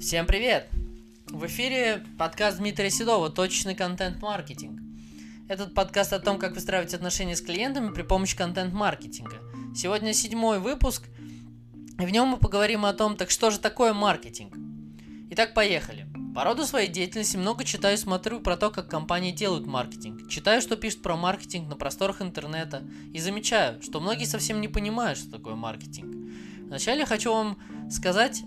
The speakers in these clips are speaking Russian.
Всем привет! В эфире подкаст Дмитрия Седова «Точечный контент-маркетинг». Этот подкаст о том, как выстраивать отношения с клиентами при помощи контент-маркетинга. Сегодня седьмой выпуск, и в нем мы поговорим о том, так что же такое маркетинг. Итак, поехали. По роду своей деятельности много читаю и смотрю про то, как компании делают маркетинг. Читаю, что пишут про маркетинг на просторах интернета и замечаю, что многие совсем не понимают, что такое маркетинг. Вначале хочу вам сказать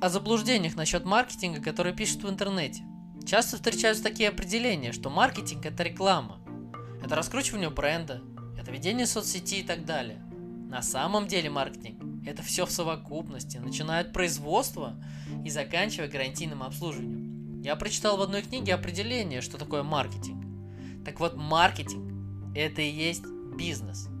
о заблуждениях насчет маркетинга, которые пишут в интернете. Часто встречаются такие определения, что маркетинг – это реклама, это раскручивание бренда, это ведение соцсети и так далее. На самом деле маркетинг – это все в совокупности, начиная от производства и заканчивая гарантийным обслуживанием. Я прочитал в одной книге определение, что такое маркетинг. Так вот, маркетинг – это и есть бизнес –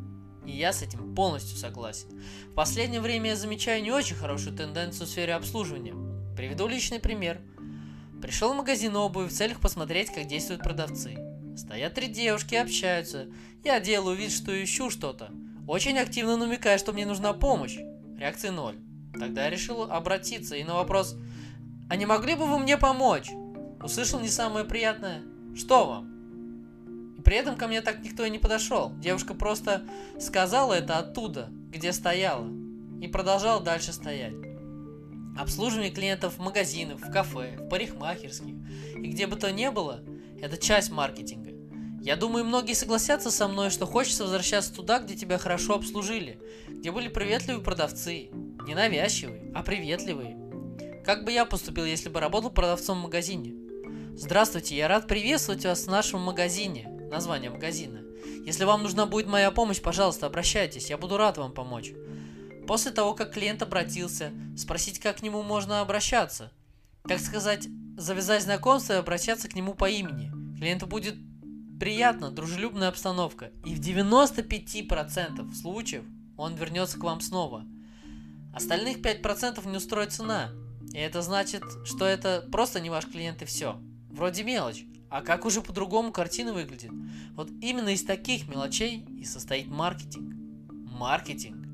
и я с этим полностью согласен. В последнее время я замечаю не очень хорошую тенденцию в сфере обслуживания. Приведу личный пример. Пришел в магазин обуви в целях посмотреть, как действуют продавцы. Стоят три девушки общаются. Я делаю вид, что ищу что-то. Очень активно намекаю, что мне нужна помощь. Реакции ноль. Тогда я решил обратиться и на вопрос «А не могли бы вы мне помочь?» Услышал не самое приятное «Что вам?» При этом ко мне так никто и не подошел. Девушка просто сказала это оттуда, где стояла, и продолжала дальше стоять. Обслуживание клиентов в магазинах, в кафе, в парикмахерских и где бы то ни было, это часть маркетинга. Я думаю, многие согласятся со мной, что хочется возвращаться туда, где тебя хорошо обслужили, где были приветливые продавцы, не навязчивые, а приветливые. Как бы я поступил, если бы работал продавцом в магазине? Здравствуйте, я рад приветствовать вас в нашем магазине название магазина. Если вам нужна будет моя помощь, пожалуйста, обращайтесь, я буду рад вам помочь. После того, как клиент обратился, спросить, как к нему можно обращаться. Так сказать, завязать знакомство и обращаться к нему по имени. Клиенту будет приятно, дружелюбная обстановка. И в 95% случаев он вернется к вам снова. Остальных 5% не устроит цена. И это значит, что это просто не ваш клиент и все. Вроде мелочь. А как уже по-другому картина выглядит? Вот именно из таких мелочей и состоит маркетинг. Маркетинг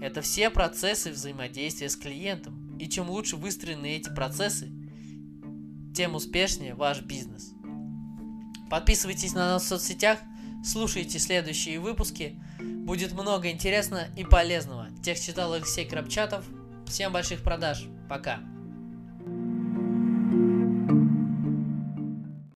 – это все процессы взаимодействия с клиентом. И чем лучше выстроены эти процессы, тем успешнее ваш бизнес. Подписывайтесь на нас в соцсетях, слушайте следующие выпуски. Будет много интересного и полезного. Текст читал Алексей Крапчатов. Всем больших продаж. Пока.